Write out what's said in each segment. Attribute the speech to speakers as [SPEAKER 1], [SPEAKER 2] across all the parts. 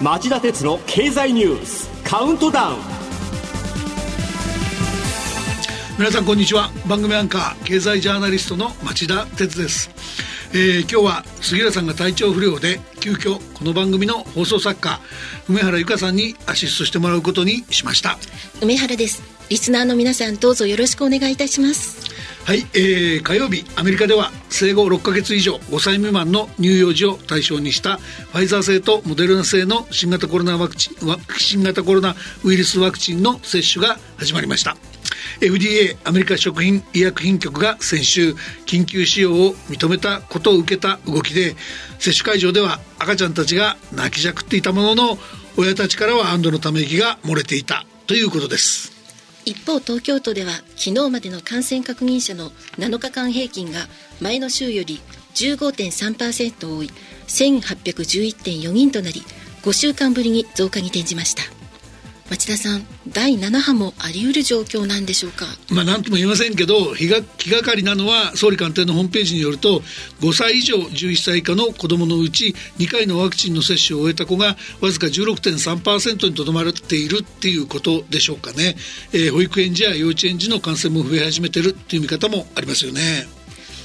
[SPEAKER 1] 町田鉄の経済ニュースカウントダウン。
[SPEAKER 2] 皆さんこんにちは。番組アンカー経済ジャーナリストの町田鉄です。えー、今日は杉浦さんが体調不良で急遽この番組の放送作家梅原由香さんにアシストしてもらうことにしました。
[SPEAKER 3] 梅原ですリスナーの皆さんどうぞよろしくお願いいたします。
[SPEAKER 2] はい、えー、火曜日アメリカでは生後6ヶ月以上5歳未満の乳幼児を対象にしたファイザー製とモデルナ製の新型コロナワクチン新型コロナウイルスワクチンの接種が始まりました。FDA アメリカ食品医薬品局が先週緊急使用を認めたことを受けた動きで接種会場では赤ちゃんたちが泣きじゃくっていたものの親たちからは安堵のため息が漏れていたということです。
[SPEAKER 3] 一方東京都では昨日までの感染確認者の7日間平均が前の週より15.3%多い1811.4人となり5週間ぶりに増加に転じました。町田さん第7波もあり得る状況なんでしょうか？
[SPEAKER 2] まあ何とも言いませんけど気が気がかりなのは総理官邸のホームページによると5歳以上11歳以下の子どものうち2回のワクチンの接種を終えた子がわずか16.3%にとどまっているっていうことでしょうかね、えー、保育園児や幼稚園児の感染も増え始めてるっていう見方もありますよね。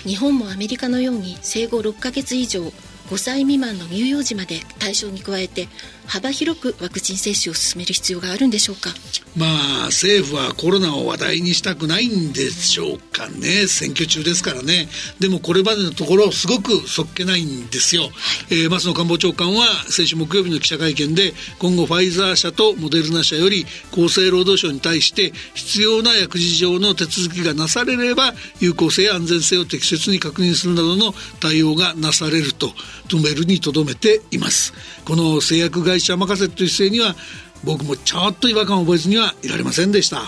[SPEAKER 3] 日本もアメリカのように生後6ヶ月以上5歳未満の乳幼児まで対象に加えて幅広くワクチン接種を進める必要があるんでしょうか？
[SPEAKER 2] まあ政府はコロナを話題にしたくないんでしょうかね。選挙中ですからね。でもこれまでのところすごくそっけないんですよ、えー、松野官房長官は先週木曜日の記者会見で今後ファイザー社とモデルナ社より厚生労働省に対して必要な薬事上の手続きがなされれば有効性や安全性を適切に確認するなどの対応がなされると止めるにとどめています。この製薬会社任せという姿勢には僕もちょっと違和感を覚えずにはいられませんでした。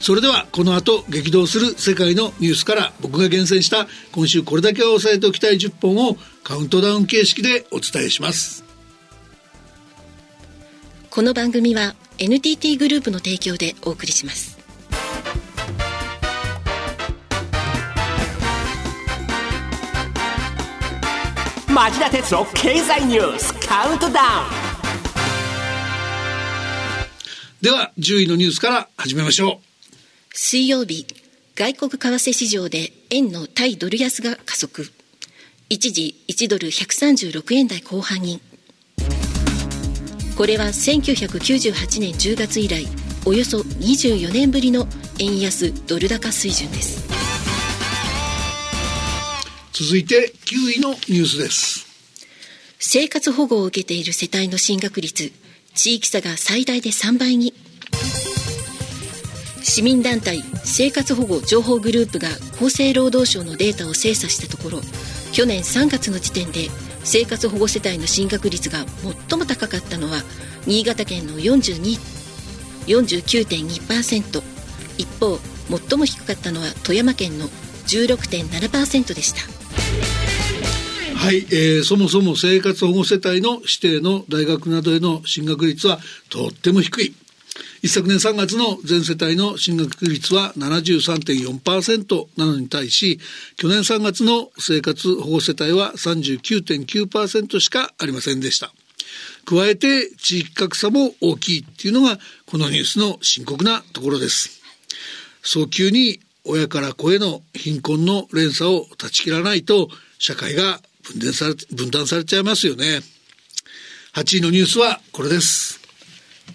[SPEAKER 2] それではこの後激動する世界のニュースから僕が厳選した今週これだけは押さえておきたい10本をカウントダウン形式でお伝えします。
[SPEAKER 3] この番組は NTT グループの提供でお送りします。
[SPEAKER 1] 町田鉄の経済ニュースカウントダウン
[SPEAKER 2] では10位のニュースから始めましょう。
[SPEAKER 3] 水曜日外国為替市場で円の対ドル安が加速。一時1ドル136円台後半に。これは1998年10月以来およそ24年ぶりの円安ドル高水準です
[SPEAKER 2] 続いて9位のニュースです。
[SPEAKER 3] 生活保護を受けている世帯の進学率地域差が最大で3倍に。市民団体生活保護情報グループが厚生労働省のデータを精査したところ去年3月の時点で生活保護世帯の進学率が最も高かったのは新潟県の49.2%一方最も低かったのは富山県の16.7%でした。
[SPEAKER 2] はい、えー、そもそも生活保護世帯の指定の大学などへの進学率はとっても低い。一昨年3月の全世帯の進学率は73.4%なのに対し、去年3月の生活保護世帯は39.9%しかありませんでした。加えて地域格差も大きいっていうのがこのニュースの深刻なところです。早急に親から子への貧困の連鎖を断ち切らないと社会が分断され分断されちゃいますよね。8位のニュースはこれです。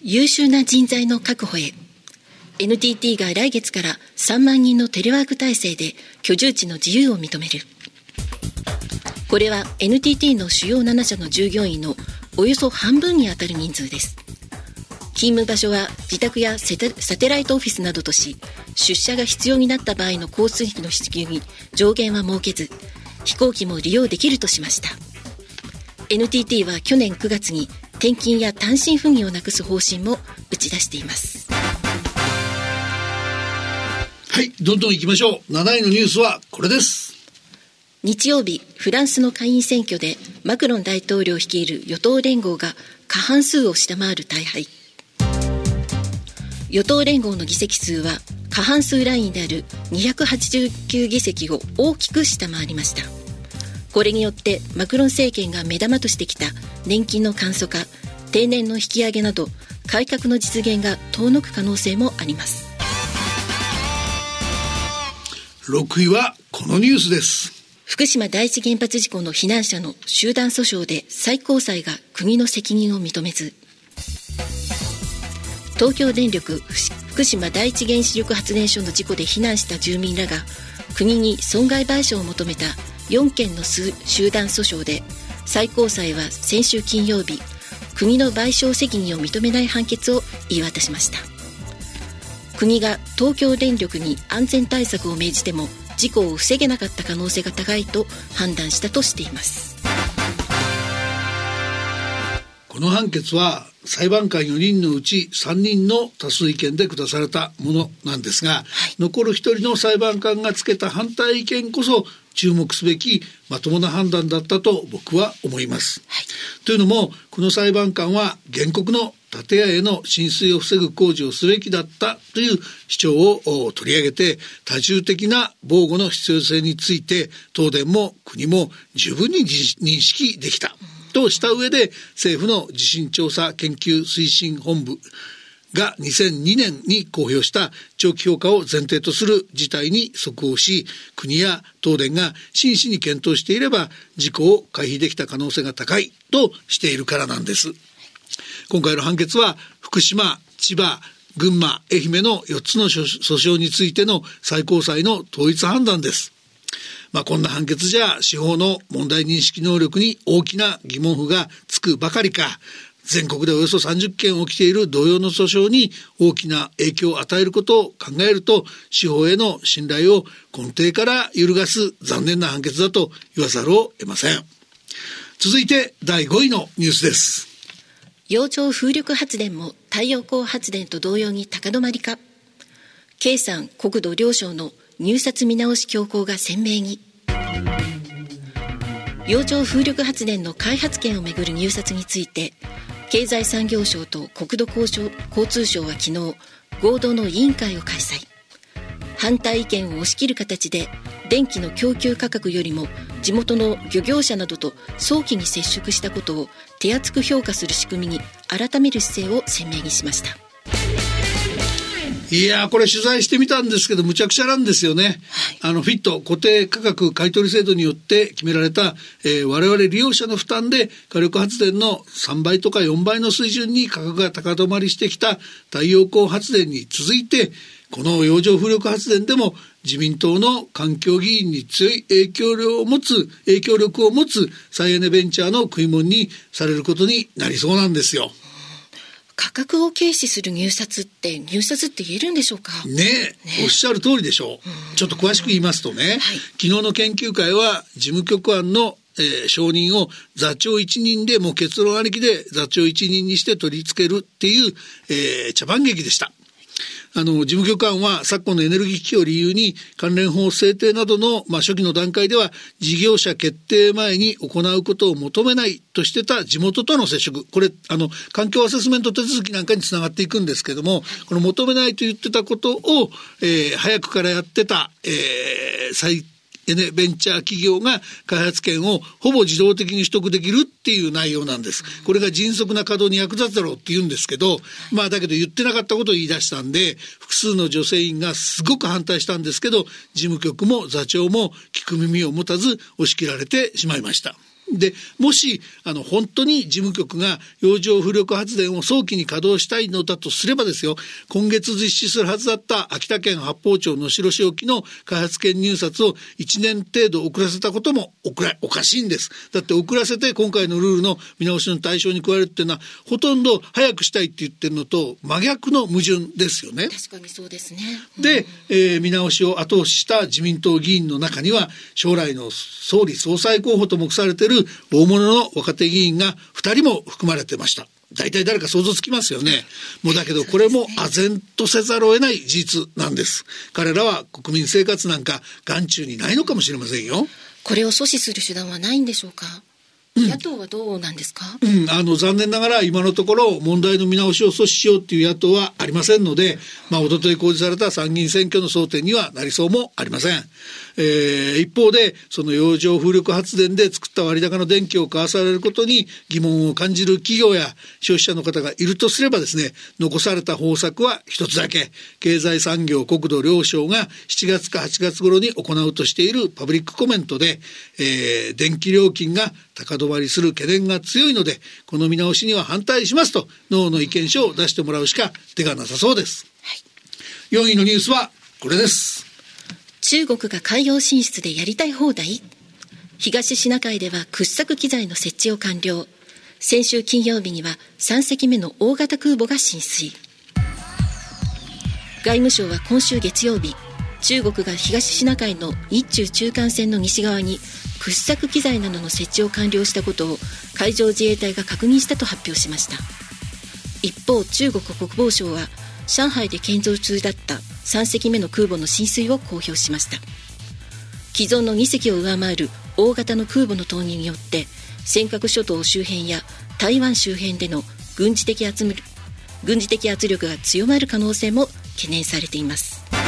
[SPEAKER 3] 優秀な人材の確保へ。NTT が来月から3万人のテレワーク体制で居住地の自由を認める。これは NTT の主要7社の従業員のおよそ半分にあたる人数です。勤務場所は自宅やサテライトオフィスなどとし出社が必要になった場合の交通費の支給に上限は設けず飛行機も利用できるとしました。NTT は去年9月に転勤や単身赴任をなくす方針も打ち出しています。
[SPEAKER 2] はいどんどん行きましょう。7位のニュースはこれです。
[SPEAKER 3] 日曜日フランスの下院選挙でマクロン大統領率いる与党連合が過半数を下回る大敗。与党連合の議席数は過半数ラインである289議席を大きく下回りましたこれによってマクロン政権が目玉としてきた年金の簡素化定年の引き上げなど改革の実現が遠のく可能性もあります。
[SPEAKER 2] 6位はこのニュースです。
[SPEAKER 3] 福島第一原発事故の避難者の集団訴訟で最高裁が国の責任を認めず東京電力福島第一原子力発電所の事故で避難した住民らが国に損害賠償を求めた4件の集団訴訟で最高裁は先週金曜日国の賠償責任を認めない判決を言い渡しました。国が東京電力に安全対策を命じても事故を防げなかった可能性が高いと判断したとしています。
[SPEAKER 2] この判決は裁判官4人のうち3人の多数意見で下されたものなんですが、はい、残る1人の裁判官がつけた反対意見こそ注目すべきまともな判断だったと僕は思います。はい、というのもこの裁判官は原告の建屋への浸水を防ぐ工事をすべきだったという主張を取り上げて多重的な防護の必要性について東電も国も十分に認識できたとした上で政府の地震調査研究推進本部が2002年に公表した長期評価を前提とする事態に即応し国や東電が真摯に検討していれば事故を回避できた可能性が高いとしているからなんです。今回の判決は福島千葉群馬愛媛の4つの訴訟についての最高裁の統一判断です。まあ、こんな判決じゃ司法の問題認識能力に大きな疑問符がつくばかりか。全国でおよそ30件起きている同様の訴訟に大きな影響を与えることを考えると司法への信頼を根底から揺るがす残念な判決だと言わざるを得ません。続いて第5位のニュースです。
[SPEAKER 3] 洋上風力発電も太陽光発電と同様に高止まりか。経産国土両省の入札見直し強行が鮮明に。洋上風力発電の開発権をめぐる入札について経済産業省と国土交通省は昨日合同の委員会を開催。反対意見を押し切る形で電気の供給価格よりも地元の漁業者などと早期に接触したことを手厚く評価する仕組みに改める姿勢を鮮明にしました。
[SPEAKER 2] いやこれ取材してみたんですけどむちゃくちゃなんですよね、はい、あのフィット固定価格買取制度によって決められた、えー、我々利用者の負担で火力発電の3倍とか4倍の水準に価格が高止まりしてきた太陽光発電に続いてこの洋上風力発電でも自民党の環境議員に強い影響力を持つ、影響力を持つ再エネベンチャーの食い物にされることになりそうなんですよ。
[SPEAKER 3] 価格を軽視する入札って入札って言えるんでしょうか？
[SPEAKER 2] ねねおっしゃる通りでしょう、ちょっと詳しく言いますとね、はい、昨日の研究会は事務局案のえー、承認を座長一人でもう結論ありきで座長一人にして取り付けるっていう、えー、茶番劇でした。あの、事務局官は昨今のエネルギー危機を理由に関連法制定などの、まあ、初期の段階では事業者決定前に行うことを求めないとしてた地元との接触。これ、あの、環境アセスメント手続きなんかにつながっていくんですけども、この求めないと言ってたことを、えー、早くからやってた、えー、最低ネベンチャー企業が開発権をほぼ自動的に取得できるっていう内容なんです。これが迅速な稼働に役立つだろうって言うんですけど、まあだけど言ってなかったことを言い出したんで、複数の女性員がすごく反対したんですけど、事務局も座長も聞く耳を持たず押し切られてしまいました。でもしあの本当に事務局が洋上風力発電を早期に稼働したいのだとすればですよ今月実施するはずだった秋田県八峰町能代市沖の開発権入札を1年程度遅らせたこともおかしいんです。だって遅らせて今回のルールの見直しの対象に加えるっていうのはほとんど早くしたいって言ってるのと真逆の矛盾ですよね。
[SPEAKER 3] 確かにそうですね、
[SPEAKER 2] うん、で、えー、見直しを後押しした自民党議員の中には将来の総理総裁候補と目されている大物の若手議員が2人も含まれてました。大体誰か想像つきますよね。もうだけどこれも唖然とせざるを得ない事実なんです。彼らは国民生活なんか眼中にないのかもしれませんよ。
[SPEAKER 3] これを阻止する手段はないんでしょうか？野党はどうなんですか、
[SPEAKER 2] うん、あの残念ながら今のところ問題の見直しを阻止しようという野党はありませんので、まあ、一昨日公示された参議院選挙の争点にはなりそうもありません。えー、一方で、その洋上風力発電で作った割高の電気を買わされることに疑問を感じる企業や消費者の方がいるとすればですね、残された方策は一つだけ、経済産業国土両省が7月か8月頃に行うとしているパブリックコメントで、えー、電気料金が高止まりする懸念が強いので、この見直しには反対しますと、脳の意見書を出してもらうしか手がなさそうです。はい、4位のニュースはこれです。
[SPEAKER 3] 中国が海洋進出でやりたい放題？東シナ海では掘削機材の設置を完了先週金曜日には3隻目の大型空母が進水外務省は今週月曜日中国が東シナ海の日中中間線の西側に掘削機材などの設置を完了したことを海上自衛隊が確認したと発表しました。一方中国国防省は上海で建造中だった3隻目の空母の進水を公表しました。既存の2隻を上回る大型の空母の投入によって尖閣諸島周辺や台湾周辺での軍事的圧軍事的圧力が強まる可能性も懸念されています。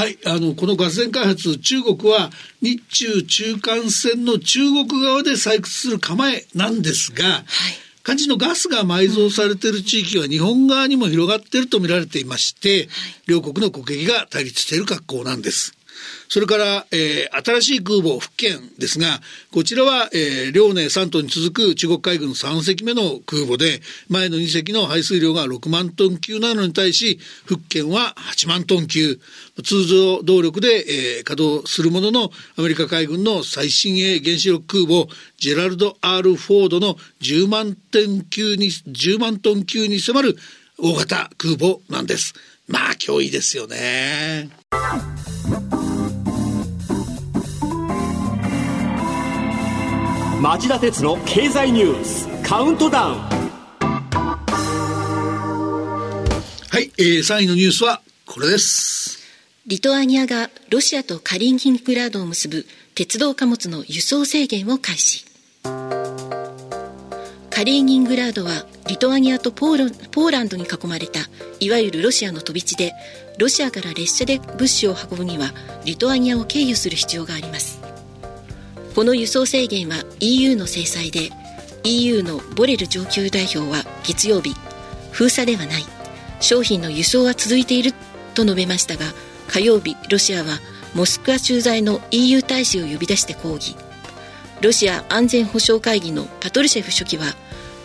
[SPEAKER 2] はい、あのこのガス田開発、中国は日中中間線の中国側で採掘する構えなんですが、はい肝心のガスが埋蔵されている地域は日本側にも広がっていると見られていまして、両国の国益が対立している格好なんです。それから、えー、新しい空母福建ですが、こちらは、えー、遼寧3島に続く中国海軍3隻目の空母で、前の2隻の排水量が6万トン級なのに対し、福建は8万トン級。通常動力で、えー、稼働するものの、アメリカ海軍の最新鋭原子力空母、ジェラルド・ R・ フォードの10万トン級に、10万トン級に迫る大型空母なんです。まあ、脅威ですよね。
[SPEAKER 1] 町田鉄の経済ニュースカウントダウン。
[SPEAKER 2] はい、えー、3位のニュースはこれです。
[SPEAKER 3] リトアニアがロシアとカリーニングラードを結ぶ鉄道貨物の輸送制限を開始。カリーニングラードはリトアニアとポーランドに囲まれたいわゆるロシアの飛び地でロシアから列車で物資を運ぶにはリトアニアを経由する必要がありますこの輸送制限は EU の制裁で EU のボレル上級代表は月曜日封鎖ではない。商品の輸送は続いていると述べましたが火曜日ロシアはモスクワ駐在の EU 大使を呼び出して抗議。ロシア安全保障会議のパトルシェフ書記は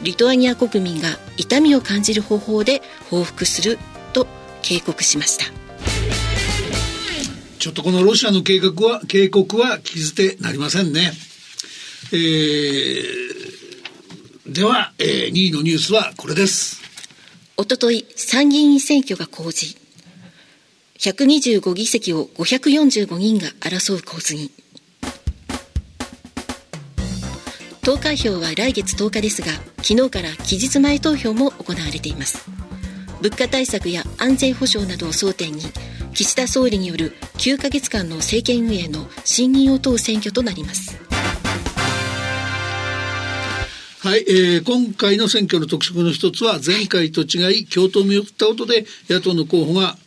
[SPEAKER 3] リトアニア国民が痛みを感じる方法で報復すると警告しました。
[SPEAKER 2] ちょっとこのロシアの計画は、警告は聞き捨てなりませんね。えー、では、えー、2位のニュースはこれです。
[SPEAKER 3] おととい、参議院選挙が公示。125議席を545人が争う構図に。投開票は来月10日ですが、昨日から期日前投票も行われています。物価対策や安全保障などを争点に、岸田総理による9ヶ月間の政権運営の信任を問う選挙となります。
[SPEAKER 2] はい、えー、今回の選挙の特色の一つは前回と違い共闘を見送ったことで野党の候補が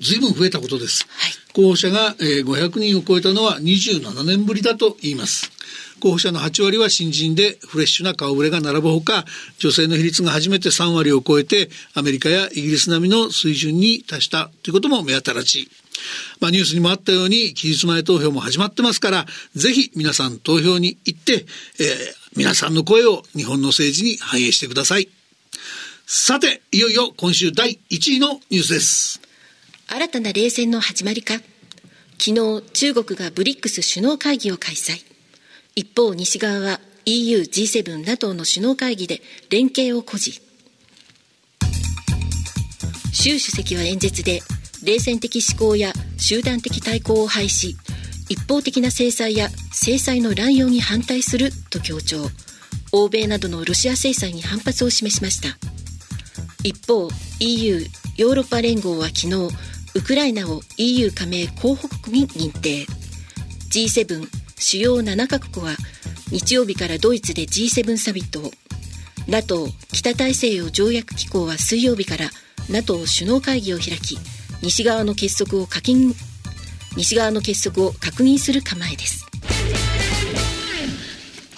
[SPEAKER 2] 随分増えたことです。はい、候補者が、500人を超えたのは27年ぶりだと言います。候補者の8割は新人でフレッシュな顔ぶれが並ぶほか、女性の比率が初めて3割を超えて、アメリカやイギリス並みの水準に達したということも目新しい。まあ、ニュースにもあったように、期日前投票も始まってますから、ぜひ皆さん投票に行って、えー、皆さんの声を日本の政治に反映してください。さて、いよいよ今週第1位のニュースです。
[SPEAKER 3] 新たな冷戦の始まりか昨日、中国がブリックス首脳会議を開催。一方、西側は EU、G7、NATO の首脳会議で連携を誇示。習主席は演説で、冷戦的思考や集団的対抗を廃止、一方的な制裁や制裁の乱用に反対すると強調。欧米などのロシア制裁に反発を示しました。一方、EU、ヨーロッパ連合は昨日、ウクライナを EU 加盟候補国に認定。G7 主要7カ国は日曜日からドイツで G7 サミットを NATO 北大西洋条約機構は水曜日から NATO 首脳会議を開き西側の結束を確認西側の結束を確認する構えです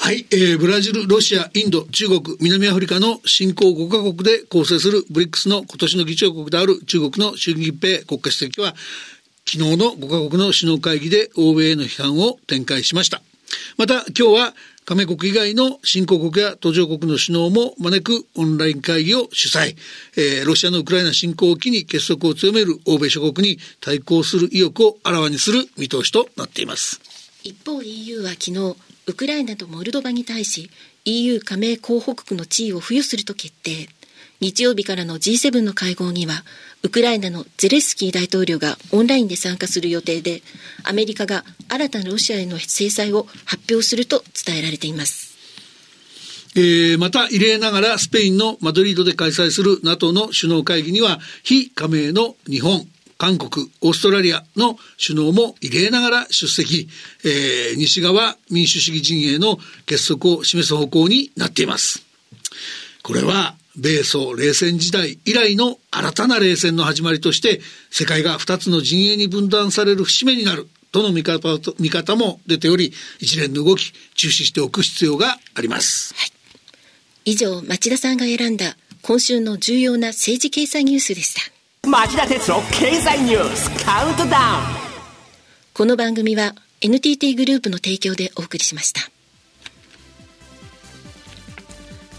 [SPEAKER 2] はい、えー、ブラジル、ロシア、インド、中国、南アフリカの新興5カ国で構成するブリックスの今年の議長国である中国の習近平国家主席は、昨日の5カ国の首脳会議で欧米への批判を展開しました。また、今日は加盟国以外の新興国や途上国の首脳も招くオンライン会議を主催、えー、ロシアのウクライナ侵攻を機に結束を強める欧米諸国に対抗する意欲をあらわにする見通しとなっています
[SPEAKER 3] 一方 EU は昨日ウクライナとモルドバに対し EU 加盟候補国の地位を付与すると決定日曜日からの G7 の会合にはウクライナのゼレンスキー大統領がオンラインで参加する予定でアメリカが新たなロシアへの制裁を発表すると伝えられています。
[SPEAKER 2] えー、また異例ながらスペインのマドリードで開催する NATO の首脳会議には非加盟の日本、韓国、オーストラリアの首脳も異例ながら出席、えー、西側民主主義陣営の結束を示す方向になっています。これは米ソ冷戦時代以来の新たな冷戦の始まりとして世界が2つの陣営に分断される節目になるとの見方と見方も出ており一連の動き注視しておく必要があります、はい、
[SPEAKER 3] 以上町田さんが選んだ今週の重要な政治経済ニュースでした。
[SPEAKER 1] 町田鉄の経済ニュースカウントダウン
[SPEAKER 3] この番組は NTT グループの提供でお送りしました。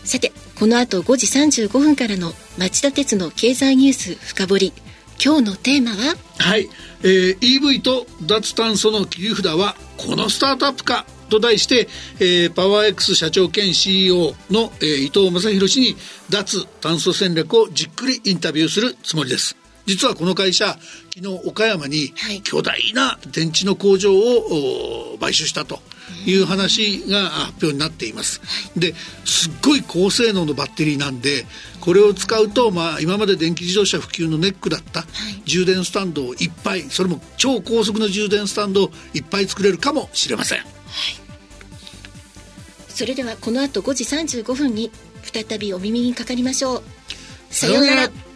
[SPEAKER 3] さてこの後5時35分からの町田鉄の経済ニュース深掘り。今日のテーマは？
[SPEAKER 2] はい、えー、EV と脱炭素の切り札はこのスタートアップか？と題して、えー、パワー X 社長兼 CEO の、えー、伊藤正弘氏に脱炭素戦略をじっくりインタビューするつもりです。実はこの会社昨日岡山に巨大な電池の工場を買収したという話が発表になっています。ですっごい高性能のバッテリーなんでこれを使うと、まあ、今まで電気自動車普及のネックだった充電スタンドをいっぱいそれも超高速の充電スタンドをいっぱい作れるかもしれません。はい、
[SPEAKER 3] それではこの後5時35分に再びお耳にかかりましょう。さようなら。